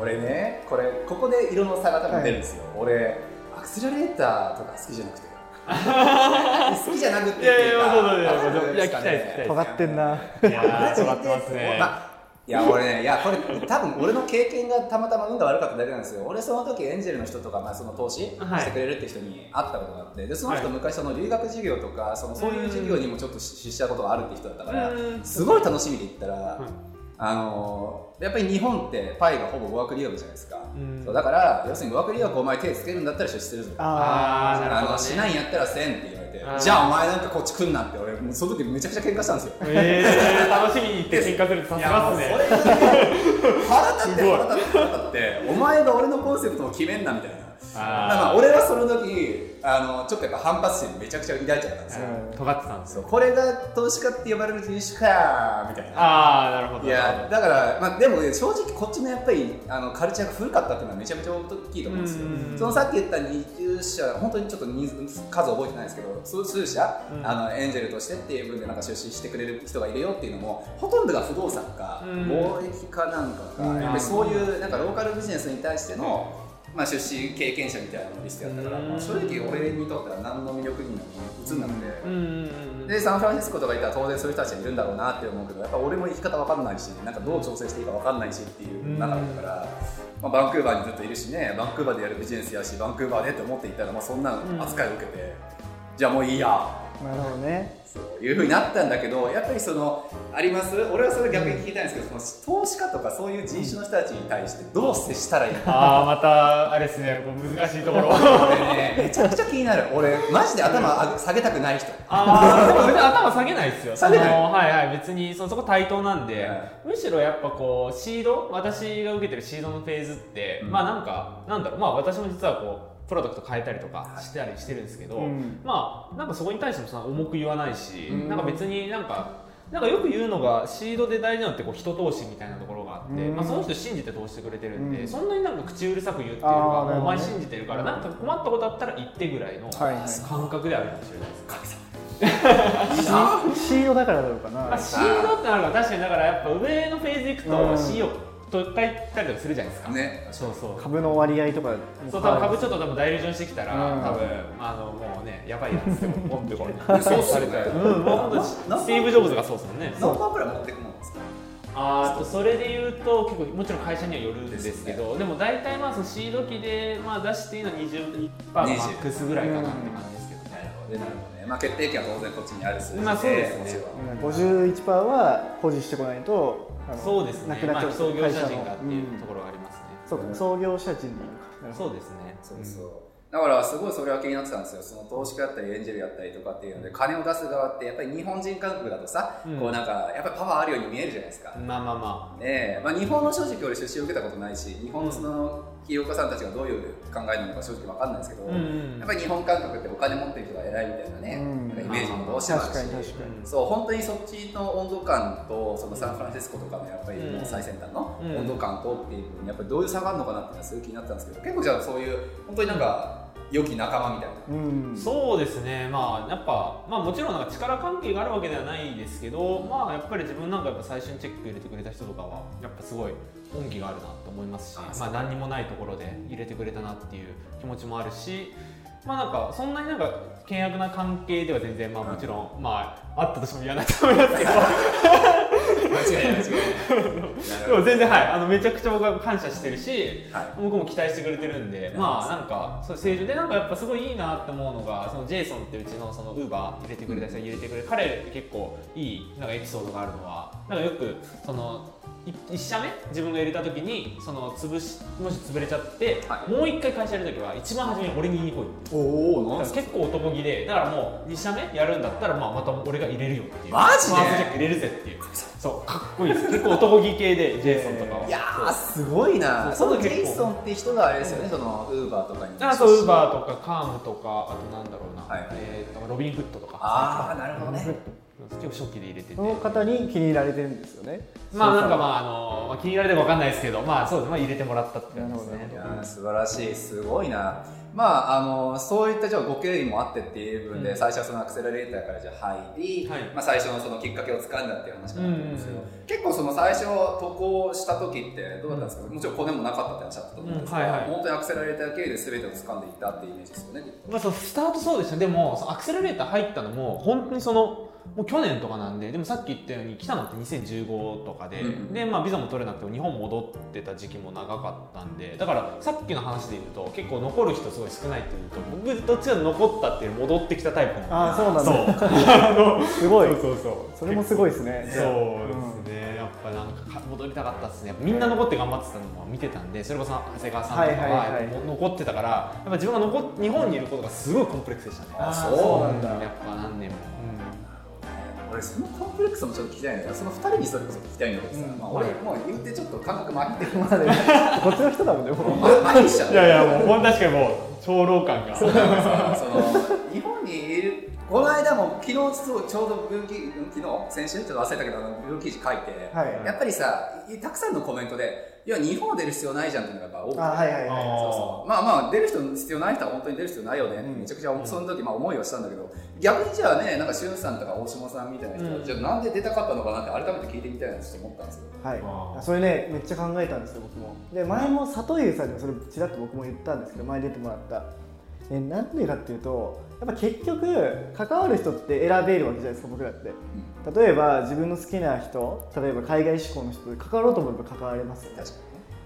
俺ねこれここで色の差が多分出るんですよ、俺アクセラレーターとか好きじゃなくて。好きじゃなくてっていうか。いやいやそうそういやわかるいや聞きたいですかね聞きたい。尖ってんな。いやー、尖ってますね。まあいや俺ねいやこれ多分俺の経験がたまたま運が悪かっただけなんですよ。俺その時エンジェルの人とか、まあ、その投資はい。してくれるって人に会ったことがあって。でその人はい。昔その留学授業とかそのそういう授業にもちょっと出資したことがあるって人だったからうん。すごい楽しみで行ったら、んあのやっぱり日本ってパイがほぼ語学留学じゃないですか、うん。そうだから要するに語学留学お前手つけるんだったら出資するぞああね。あのしないんやったらせんって言われてあーじゃあお前なんかこっち来んなって俺もうその時めちゃくちゃ喧嘩したんですよ。えー、楽しみに行って喧嘩するさすがっすね。腹立って腹立って腹立って。お前が俺のコンセプトを決めんなみたいなまあまあ俺はその時あのちょっとやっぱ反発心めちゃくちゃ抱いちゃったんですよ、うん。尖ってたんですよ。これが投資家って呼ばれる人種かみたいな。ああ、なるほど。いやだから、まあ、でもね正直こっちのやっぱりあのカルチャーが古かったっていうのはめちゃめちゃ大きいと思うんですよ。うん。そのさっき言った20社本当にちょっと人数数覚えてないですけど数数社、うん。あのエンジェルとしてっていう分でなんか出資してくれる人がいるよっていうのもほとんどが不動産か、うん。貿易かなんかか、うんやっぱりそういうなんかローカルビジネスに対しての、まあ、出資経験者みたいなのをリストやったから、うんまあ正直俺にとっては何の魅力にも映んなくて。うん。でサンフランシスコとか行ったら当然そういう人たちがいるんだろうなって思うけどやっぱ俺も生き方わかんないしなんかどう調整していいかわかんないしっていう中だったから、まあ、バンクーバーにずっといるしねバンクーバーでやるビジネスやしバンクーバーでって思っていったら、まあ、そんな扱いを受けて、じゃあもういいやなるほどね。いうふうになったんだけどやっぱりそのあります？俺はそれ逆に聞きたいんですけどその投資家とかそういう人種の人たちに対してどう接したらいいのか。ああ、また、あれですね、難しいところ。俺ねめちゃくちゃ気になる。俺マジで頭下げたくない人。ああ、でも別に頭下げないですよ。下げない？はいはい、別にそそこ対等なんで、はむしろやっぱこうシード、私が受けてるシードのフェーズって、うん。まあなんかなんだろう、まあ私も実はこうプロダクト変えたりとかしたりしてるんですけど、うん。まあなんかそこに対してもそ重く言わないし、うん。なんか別になんか。なんかよく言うのがシードで大事なのってこう人投資みたいなところがあって、うん。まあ、その人信じて投資してくれてるんで、うん。そんなになんか口うるさく言うっていうよお前信じてるからなんか困ったことあったら言ってぐらいのはいはい。感覚であるかもしれないです。シードだからかな。まあ、シードってなるから確かにだからやっぱ上のフェーズ行くとうん。CEO と書いたりとかするじゃないですか、ね。そうそう。株の割合とか。もそう多分株ちょっと多分ダイリュージョンしてきたら、うん。多分あのもうねやばいやつってポンってこうそうっすよね。うんもうスティーブ・ジョブズがそうですもんね。何パーくらい持ってくもんですか？あーとそれで言うと結構もちろん会社にはよるんですけどでも大体まあそのシード期でまあ出していいのは20%マックスぐらいかなって感じですけどね、でなるとね、まあ、決定権は当然こっちにある数字で、まあそうですね。もちろんうん51%は保持してこないとあのそうですね。なくなっちゃう、まあ、創業者人がっていううんところがありますね、そうか創業者人でいいのか。そうですね。そうそう、だからすごいそれは気になってたんですよ。その投資家やったりエンジェルやったりとかっていうので金を出す側ってやっぱり日本人感覚だとさ、うん。こうなんかやっぱりパワーあるように見えるじゃないですか、まあまあまねえ。まあ、日本の正直俺出資を受けたことないし日本のその起業家さんたちがどういう考えなのか正直わかんないですけど、あうんうん。やっぱり日本感覚ってお金持ってる人が偉いみたいなね、うん。なイメージもどうしてもあるしそう本当にそっちの温度感とそのサンフランシスコとかのやっぱり最先端のうん。温度感とっていう部分やっぱりどういう差があるのかなっていうのはすごい気になったんですけど結構じゃあそういう本当になんか良き仲間みたいな。うん。そうですね。まあやっぱまあもちろんなんか力関係があるわけではないですけどまあやっぱり自分なんかやっぱ最初にチェック入れてくれた人とかはやっぱすごい恩義があるなと思いますしあまあ何にもないところで入れてくれたなっていう気持ちもあるしまあなんかそんなになんか険悪な関係では全然まあもちろんまああったとしても嫌なと思いますけど間違いない間違いない。でも全然はいあのめちゃくちゃ僕は感謝してるし、はい。僕も期待してくれてるんでまあなんかそう成長。でなんかやっぱすごいいいなって思うのがそのジェイソンってうちのそのウーバー入れてくれた人が入れてくれる彼って結構いいなんかエピソードがあるのはなんかよくそのい一社目？自分が入れた時にその潰しもし潰れちゃって、はい。もう一回会社やる時は一番初めに俺に言いに来いっておお結構男気でだからもう2社目やるんだったら、まあ、また俺が入れるよっていう。マジで？ファーストチェック入れるぜっていう。そうかっこいいです。結構男気系でジェイソンとかは、いやーすごいな。そのジェイソンって人があれですよねそのウーバーとかに。あとウーバーとかカームとかあとなんだろうな、はいえー、とロビンフットとか。ああなるほどね結構初期で入れてて。その方に気に入られてるんですよね。まあなんかまああの、まあ、気に入られても分かんないですけどまあそうですまあ入れてもらったって感じですね。素晴らしいすごいな。まああのそういったじゃあご経緯もあってっていう部分で、うん。最初はそのアクセラレーターからじゃあ入り、はい。まあ、最初のそのきっかけをつかんだっていう話かなと思うんですけど、うん結構その最初渡航した時ってどうだったんですか、もちろんコネもなかったって話だったと思うんですけど、うんはいはい。本当にアクセラレーター経由で全てを掴んでいったっていうイメージですよねまあ、そのスタートそうでしたでもアクセラレーター入ったのも本当にそのもう去年とかなんででもさっき言ったように来たのって2015とかで、うんで、まあ、ビザも取れなくても日本戻ってた時期も長かったんでだからさっきの話で言うと結構残る人すごい少ないっていうと僕どっちか残ったっていうより戻ってきたタイプなんで。ああそうな のすごい。そうそうそう。それもすごいですね。そうですね、やっぱなんかか戻りたかったですね。やっぱみんな残って頑張ってたのも見てたんでそれこそ長谷川さんとかは残ってたからやっぱ自分が残っ日本にいることがすごいコンプレックスでしたね。ああそうそうなんだ。やっぱ何年も、俺そのコンプレックスもちょっと聞きたいんだけどその2人にそれこそ聞きたいんだけどさ、うん。まあ、俺もう言ってちょっと感覚まひってる まあねこっちの人だもんね。もうま麻痺しちゃういやいやもう確かにもう長老感が。そ日本にいるこの間も昨日ちょうど分岐昨日先週ちょっと忘れたけどあの分記事書いて、はい。やっぱりさたくさんのコメントでいや日本出る必要ないじゃんっていうのがやっぱ多くてあはいはいはい。そうそう。まあまあ出る人必要ない人は本当に出る必要ないよね。うん。めちゃくちゃその時まあ思いはしたんだけど逆にじゃあねなんかしゅんさんとか大下さんみたいな人は、うん。じゃあなんで出たかったのかなって改めて聞いてみたいなって思ったんですよ。はい。それねめっちゃ考えたんですよ僕も。で前も里優さんにもそれちらっと僕も言ったんですけど前に出てもらった。えなんでかっていうとやっぱ結局関わる人って選べるわけじゃないですか僕らって。例えば自分の好きな人例えば海外志向の人で関わろうと思えば関われますよね。確か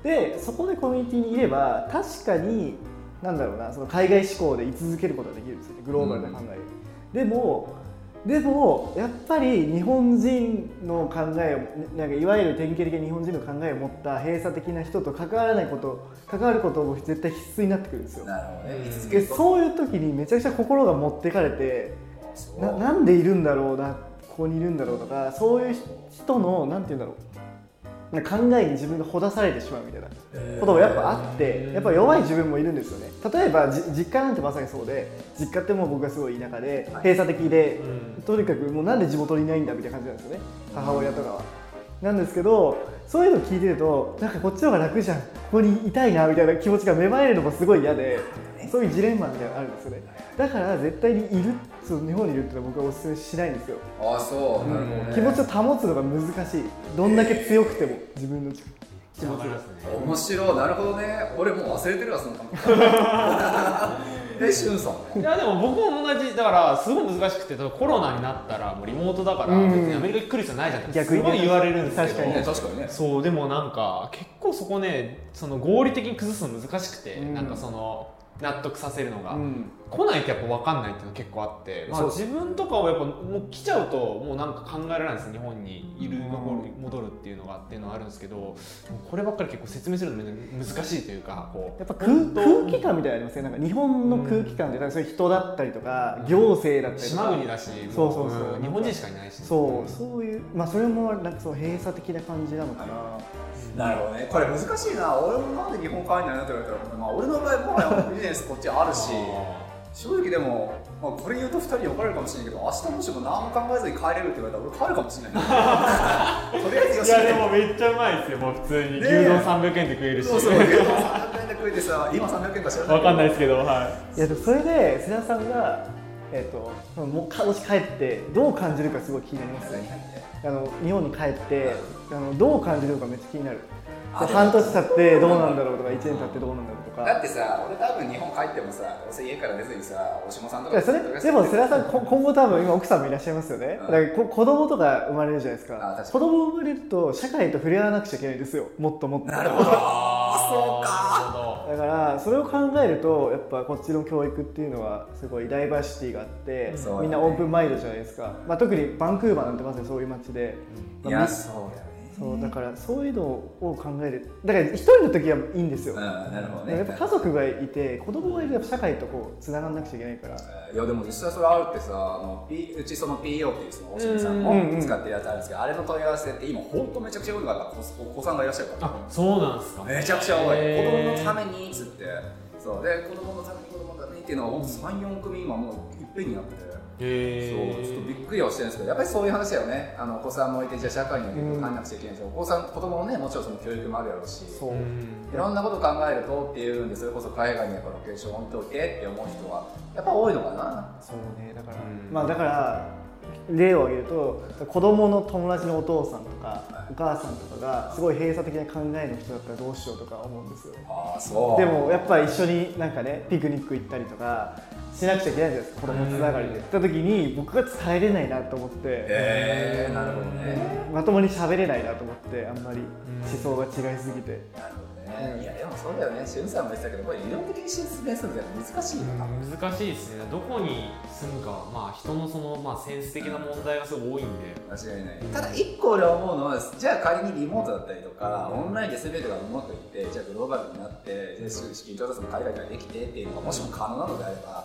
でそこでコミュニティにいれば確かになんだろうなその海外志向で居続けることができるんですよね。グローバルな考えで、でもでもやっぱり日本人の考えをなんかいわゆる典型的な日本人の考えを持った閉鎖的な人と関わらないこと関わることも絶対必須になってくるんですよ。になるほどね。そういう時にめちゃくちゃ心が持ってかれてななんでいるんだろうなここにいるんだろうとかそういう人のなんて言うんだろう考えに自分がほだされてしまうみたいなことがやっぱあってやっぱ弱い自分もいるんですよね。例えばじ実家なんてまさにそうで実家ってもう僕がすごい田舎ではい。閉鎖的でうん。とにかくもうなんで地元にいないんだみたいな感じなんですよね。母親とかは。なんですけどそういうの聞いてるとなんかこっちの方が楽じゃん。ここにいたいなみたいな気持ちが芽生えるのもすごい嫌でそういうジレンマみたいなのがあるんですよね。だから絶対にいるそう日本にいるっていうのは僕はお勧めしないんですよ、ああそう、なるほどね。気持ちを保つのが難しい。どんだけ強くても自分の気気持ちが。ね面白い。なるほどね。俺もう忘れてるわその感覚 えしゅんさん。いやでも僕も同じだからすごい難しくてコロナになったらもうリモートだからうん。別にアメリカに来る必要ないじゃんって逆にね。すごい言われるんですけど。確かにね。確かにね。そうでもなんか結構そこねその合理的に崩すの難しくて、うん。なんかその納得させるのが、うん。来ないとやっぱ分かんないっていうの結構あって、まあ、自分とかはやっぱもう来ちゃうともうなんか考えられないです日本に。いる戻るっていうのがっていうのはあるんですけどこればっかり結構説明するの難しいというかこうやっぱ空空気感みたいなのありますねなんか日本の空気感ってそういう人だったりとか行政だったりとか。島国だしそうそうそうん。日本人しかいないし。そう。そういうまあそれもなんかそう閉鎖的な感じなのかななるほどね。これ難しいな。俺もなんで日本帰んないのって言われたら、まあ、俺の場合もはやビジネスこっちあるし正直でも、まあ、これ言うと2人に怒られるかもしれないけど明日もしも何も考えずに帰れるって言われたら俺帰るかもしれない。とりあえずよし。いやでもめっちゃうまいですよ。もう普通にねえ。牛丼300円で食えるし。そうそう300円で食えてさ今300円か知らないわかんないですけどはい。いやそれで須田さんがえっ、ともうかもし帰ってどう感じるかすごい気になります。ねあの日本に帰ってあのどう感じるのかめっちゃ気になる。半年経ってどうなんだろうとか1年経ってどうなんだろうとか。だってさ俺多分日本帰ってもさどうせ家から出ずにさおしもさんとかそれでも世良さんこ今後多分今奥さんもいらっしゃいますよね、うん。だからこ子供とか生まれるじゃないですか。かに。子供生まれると社会と触れ合わなくちゃいけないんですよ。もっともっと。なるほどそうかだからそれを考えるとやっぱこっちの教育っていうのはすごいダイバーシティがあって、みんなオープンマインドじゃないですか、まあ、特にバンクーバーなんてまさにそういう街で、いまあみやそうだそうだからそういうのを考える。だから一人の時はいいんですよ、うんなるほどね。やっぱ家族がいて子供がいるとやっぱ社会とこうつながんなくちゃいけないから。いやでも実際それあるってさあの、P、うちその PO っていうそのおしみさんも使ってるやつあるんですけど、あれの問い合わせって今本当めちゃくちゃ多いのがお子さんがいらっしゃるから。あそうなんですか。めちゃくちゃ多い。子供のためにっつって。そう。で子供のために子供のためにっていうのは本当34組今もういっぺんになってて。へそうちょっとびっくりはしてるんですけどやっぱりそういう話だよね。あのお子さんもいてじゃあ社会に入らなくちゃいけないし、お子さん。子供もねもちろんその教育もあるやろうし。そう。いろんなこと考えるとっていうんでそれこそ海外にやっぱロケーション置いといてって思う人はやっぱ多いのかな。そうね。だから、うん。まあだから例を挙げると子供の友達のお父さんとかお母さんとかがすごい閉鎖的な考えの人だったらどうしようとか思うんですよ。ああそう。でもやっぱり一緒になんかねピクニック行ったりとかしなくちゃいけないじゃないですか子供つながりで。行った時に僕が伝えれないなと思って、へえなるほどね。まともに喋れないなと思ってあんまり。思想が違いすぎて。なるほどね。いやでもそうだよね。しゅんさんも言ってたけどこれ理論的に説明するのって難しいよな、難しいですね。どこに住むか。はまあ人のそのまあセンス的な問題がすごい多いんで。間違いない。ただ一個俺は思うのはじゃあ仮にリモートだったりとかオンラインで全てがうまくいってじゃあグローバルになってで資金調達も海外からできてっていうのがもしも可能なのであれば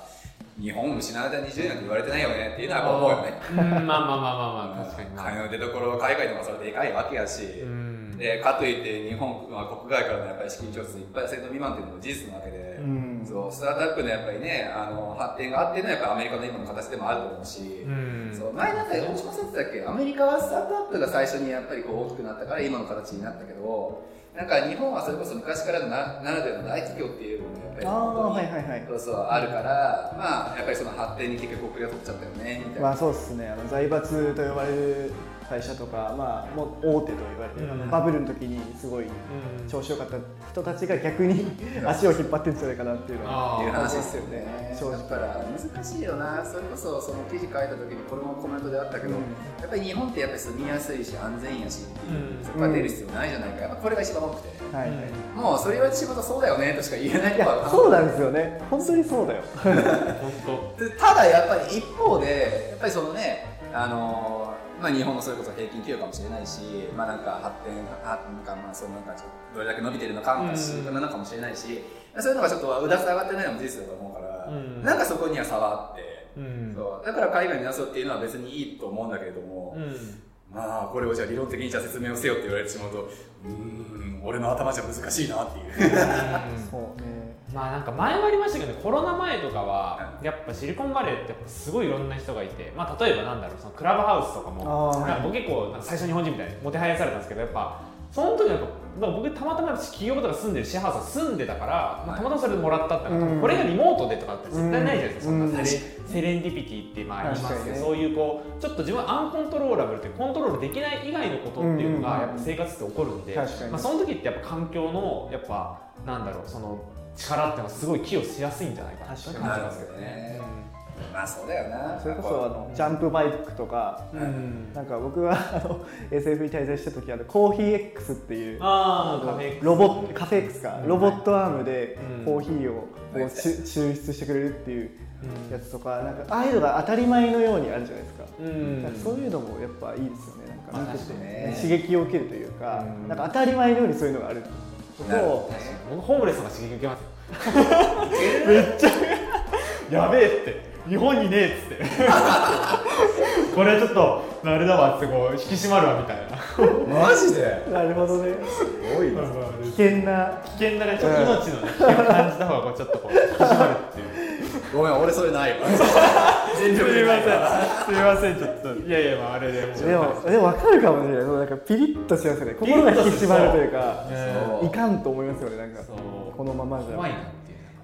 日本を失われた20年なんて言われてないよねっていうのは思うよね。うん。まあまあまあまあまあ確かに。金の出所は海外でもそれでかいわけやし、うん。でかといって日本は国外からのやっぱり資金調達1%未満っていうのも事実なわけで、うん。そうスタートアップのやっぱりねあの発展があってのやっぱアメリカの今の形でもあると思うし、うん。そう前なんか大島さんって言ってたっけ？アメリカはスタートアップが最初にやっぱりこう大きくなったから今の形になったけどなんか日本はそれこそ昔からのなならではの大企業っていうのもやっぱりああ本当にはいはいはい。そうそうあるからまあやっぱりその発展に結局国が取っちゃったよねみたいな、まあそうですね。あの財閥と呼ばれる会社とか、まあ、もう大手と言われてうん。バブルの時にすごいうん。調子よかった人たちが逆に足を引っ張ってるんじゃないかなっていうのはあっていう話ですよね。正直だから難しいよな。それこそその記事書いた時にこれもコメントであったけど、うん。やっぱり日本ってやっぱり住みやすいし安全やしっていう、うん。そこから出る必要ないじゃないか。やっぱこれが一番多くて、はい、はいもうそれ言われてしまうとそうだよねとしか言えないいやそうなんですよね。本当にそうだよ。本でただやっぱり一方でやっぱりそのねあのーまあ、日本のそれこそ平均給与かもしれないし、まあ、なんか発展はなんかまあそのなんかちょっとどれだけ伸びてるのかもし,、うん。なのかもしれないしそういうのがちょっとうだつ上がってないのも事実だと思うから、うん。なんかそこには差があって、当うん。そう。だから海外に出そうっていうのは別にいいと思うんだけれども、うん。まあこれをじゃあ理論的にじゃあ説明をせよって言われてしまうとうーん俺の頭じゃ難しいなっていう。そうねまあなんか前もありましたけどねコロナ前とかはやっぱシリコンバレーってやっぱすごいいろんな人がいて、まあ、例えばなんだろうそのクラブハウスとかもあー。なんか僕結構なんか最初日本人みたいにもてはやされたんですけどやっぱその時なんかまあ僕たまたま企業とか住んでるシェアハウス住んでたから、まあ、たまたまそれでもらったってうん。これがリモートでとかって絶対ないじゃないですか、うん。そんなセレセレンディピティってまあ言いますけど、ね。そういうこうちょっと自分はアンコントローラブルってコントロールできない以外のことっていうのがうんやっぱ生活って起こるんで、確かにまあ、その時ってやっぱ環境のやっぱなんだろうその力っていうのはすごい寄与しやすいんじゃないかなって感じますけどね。まあそうだよな。それこそあのジャンプバイクとか、うん。なんか僕はあの SF に滞在した時あのコーヒー X っていうああカフェロボットカフェ X か。ロボットアームでうん。コーヒーをこううん。抽抽出してくれるっていううん。やつとかなんかああいうのが当たり前のようにあるじゃないですか,、うん。かそういうのもやっぱいいですよね。なんか見てて、ね。刺激を受けるというか、うん。なんか当たり前のようにそういうのがあることホームレスが刺激受けますよ。めっちゃ やべえって日本にねえっつって。これちょっとあれだわってこう引き締まるわみたいな。マジで？なるほどね。すごいな危険な。危険だねちょっと命のね危険を感じた方がこうちょっとこう引き締まるっていう。ごめん俺それないわ。全力すみまでないわ。せんすみませんちょっと。いやいやまああれでも。うでもでも分かるかもしれない。なんかピリッとしますよね。心が引き締まるというかねそう。いかんと思いますよねなんか。このままじゃ。怖いな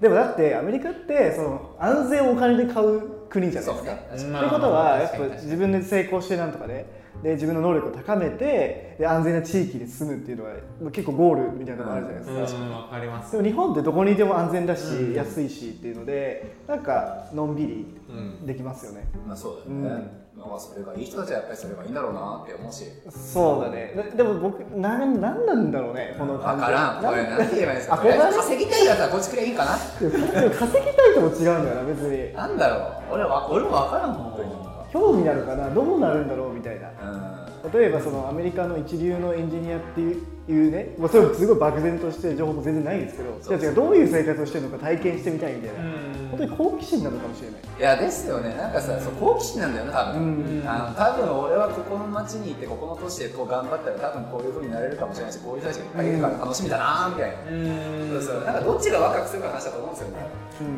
でもだってアメリカってその安全をお金で買う国じゃないですか。ということはやっぱ自分で成功してなんとかねで自分の能力を高めてで安全な地域で住むっていうのが結構ゴールみたいなのがあるじゃないですか。うんわかります。でも日本ってどこにいても安全だし、うん。安いしっていうのでなんかのんびりうんできますよね。まあそうだよね、まあそれがいい人たちはやっぱりそれがいいんだろうなって思うし。そうだね。ででも僕なんなんなんだろうねこの分感じ。からん。これな何て言えばいいんですか稼ぎたいやつはこっちくれいいんかな？でも稼ぎたいとも違うんだよな別に。なんだろう。俺は俺も分からん本当に興味なるかな？どうなるんだろう？みたいな。うん。例えばそのアメリカの一流のエンジニアっていうね、もうそれすごい漠然として情報も全然ないんですけど、どういう生活をしてるのか体験してみたいみたいな、うん。本当に好奇心なのかもしれない。いやですよね。なんかさ、そう好奇心なんだよね多分、うん。あの多分俺はここの町にいてここの都市でこう頑張ったら多分こういう風になれるかもしれないしこういう人たちがいっぱいいるから楽しみだなみたいな、うん。そうそうなんかどっちがワクワクするかの話だと思うんですよね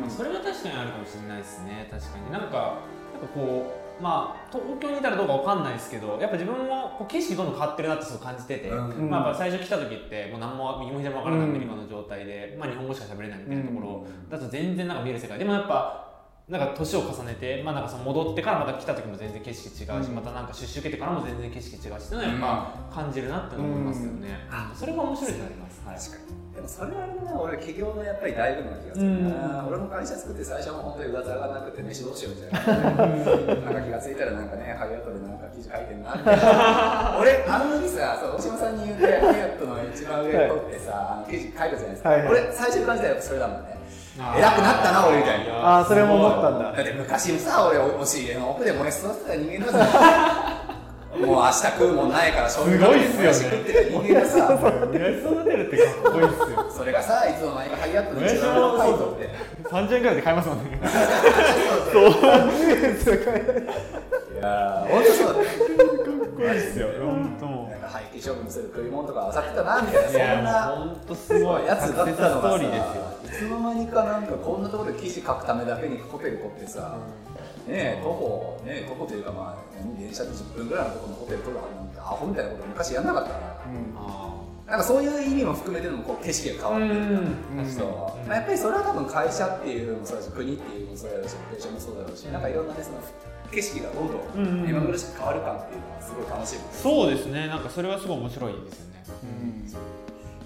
うんそれは確かにあるかもしれないですね確かになんかなんかこうまあ東京にいたらどうかわかんないですけどやっぱ自分もこう景色どんどん変わってるなってすごい感じてて、うん。まあ、やっぱ最初来た時ってもう何も右も左もわからないアうんメリカの状態で、まあ、日本語しか喋れないみたいなところだと全然なんか見える世界。でもやっぱなんか年を重ねて、まあ、なんかその戻ってからまた来た時も全然景色違うし、うん。またなんか出資受けてからも全然景色違うしっていうのはやっぱ感じるなって思いますよね、それが面白いってあります、はい。確かにでもそれはあれだな俺起業のやっぱり大部分な気がするな、俺も会社作って最初は本当に上座がなくて飯どうしようみたいな。なんか気がついたらなんかねハリアットでなんか記事書いてんなみたいな俺あの時さそう大島さんに言ってハリアットの一番上取ってさ、あの記事書いたじゃないですか、はいはい。俺最初に感じたらそれだもんね。偉くなったな俺みたいなああそれも思ったんだ。だって昔さ俺押し入れの奥でもね育てた人間だぞもう明日食うもんないから醤油かけてもやし食ってた人間がさ親父育てるってかっこいいっすよ。それがさいつの間にかハリアットの一番上の回答って。30円ぐらいで買えますもんね。いやー本当そうだね。こいいっすよ本当もなんか廃棄処分する食い物とか漁ってたなみたいな。そんな本当すごい。やつだったのがさいつの間にかなんかこんなところで記事書くためだけにホテル取ってさ、ねえ徒歩ねえ徒歩というかまあ何電車で10分ぐらいのところのホテル取るなんてアホみたいなこと昔やんなかったから。あなんかそういう意味も含めてのこう景色が変わってるうん。そうまあ、やっぱりそれは多分会社っていうのもそうだし国っていうのもそうだしロケーションもそうだろうしなんかいろんなねその景色がどんどうんうん。ん目まぐるしく変わる感っていうのはすごい楽しいそうですね。なんかそれはすごい面白いですよね。ま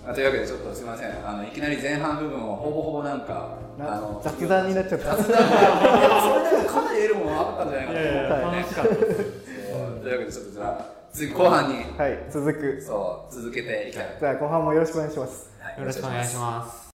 あというわけでちょっとすみません。あのいきなり前半部分をほぼほぼなんかなあの雑談になっちゃった。雑談がいやそれでもかなり得るものがあったんじゃないかなと思ったで。すそうというわけでちょっとじゃあ次後半に。はい続く。そう続けていきたい、じゃあ後半もよろしくお願いします。はい。よろしくお願いします